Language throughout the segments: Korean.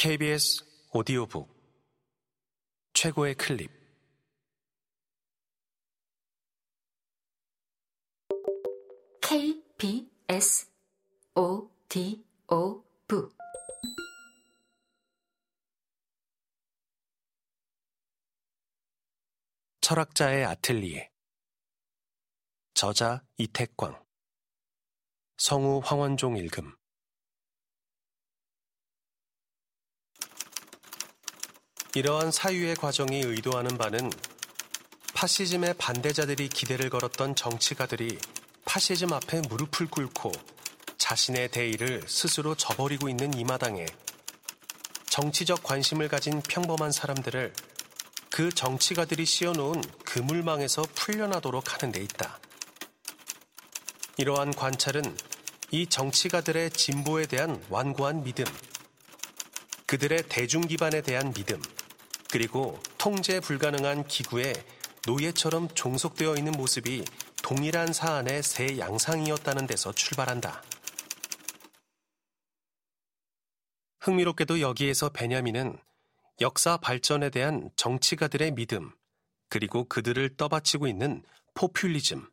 KBS 오디오북 최고의 클립. KBS 오디오북. 철학자의 아틀리에. 저자 이택광. 성우 황원종 읽음 이러한 사유의 과정이 의도하는 바는 파시즘의 반대자들이 기대를 걸었던 정치가들이 파시즘 앞에 무릎을 꿇고 자신의 대의를 스스로 저버리고 있는 이 마당에 정치적 관심을 가진 평범한 사람들을 그 정치가들이 씌워놓은 그물망에서 풀려나도록 하는 데 있다. 이러한 관찰은 이 정치가들의 진보에 대한 완고한 믿음, 그들의 대중 기반에 대한 믿음, 그리고 통제 불가능한 기구에 노예처럼 종속되어 있는 모습이 동일한 사안의 새 양상이었다는 데서 출발한다. 흥미롭게도 여기에서 베냐민은 역사 발전에 대한 정치가들의 믿음, 그리고 그들을 떠받치고 있는 포퓰리즘,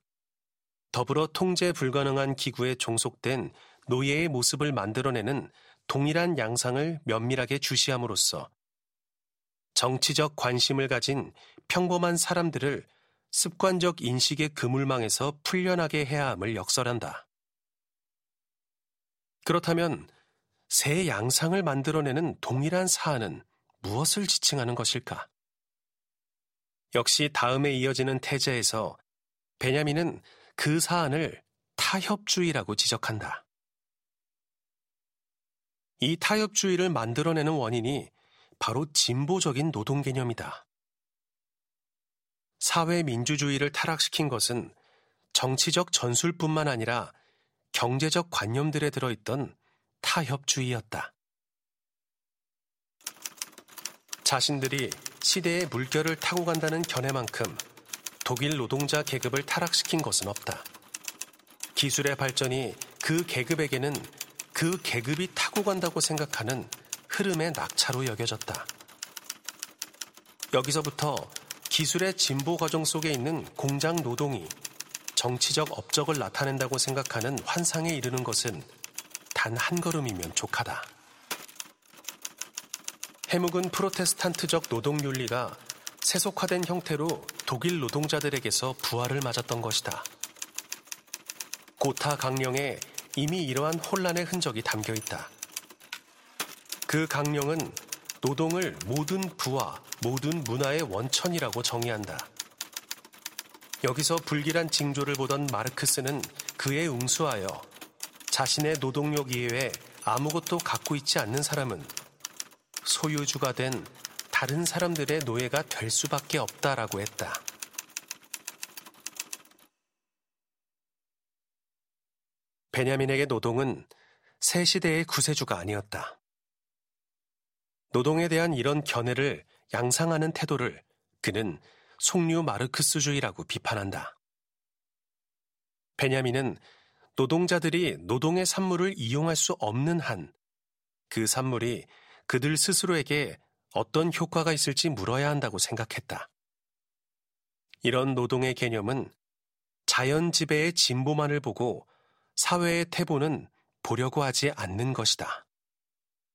더불어 통제 불가능한 기구에 종속된 노예의 모습을 만들어내는 동일한 양상을 면밀하게 주시함으로써 정치적 관심을 가진 평범한 사람들을 습관적 인식의 그물망에서 풀려나게 해야 함을 역설한다. 그렇다면 새 양상을 만들어내는 동일한 사안은 무엇을 지칭하는 것일까? 역시 다음에 이어지는 태제에서 베냐민은 그 사안을 타협주의라고 지적한다. 이 타협주의를 만들어내는 원인이 바로 진보적인 노동 개념이다. 사회 민주주의를 타락시킨 것은 정치적 전술뿐만 아니라 경제적 관념들에 들어있던 타협주의였다. 자신들이 시대의 물결을 타고 간다는 견해만큼 독일 노동자 계급을 타락시킨 것은 없다. 기술의 발전이 그 계급에게는 그 계급이 타고 간다고 생각하는 흐름의 낙차로 여겨졌다. 여기서부터 기술의 진보 과정 속에 있는 공장 노동이 정치적 업적을 나타낸다고 생각하는 환상에 이르는 것은 단 한 걸음이면 족하다. 해묵은 프로테스탄트적 노동 윤리가 세속화된 형태로 독일 노동자들에게서 부활을 맞았던 것이다. 고타 강령에 이미 이러한 혼란의 흔적이 담겨 있다. 그 강령은 노동을 모든 부와 모든 문화의 원천이라고 정의한다. 여기서 불길한 징조를 보던 마르크스는 그에 응수하여 자신의 노동력 이외에 아무것도 갖고 있지 않는 사람은 소유주가 된 다른 사람들의 노예가 될 수밖에 없다라고 했다. 베냐민에게 노동은 새 시대의 구세주가 아니었다. 노동에 대한 이런 견해를 양상하는 태도를 그는 속류 마르크스주의라고 비판한다. 베냐민은 노동자들이 노동의 산물을 이용할 수 없는 한 그 산물이 그들 스스로에게 어떤 효과가 있을지 물어야 한다고 생각했다. 이런 노동의 개념은 자연 지배의 진보만을 보고 사회의 태보는 보려고 하지 않는 것이다.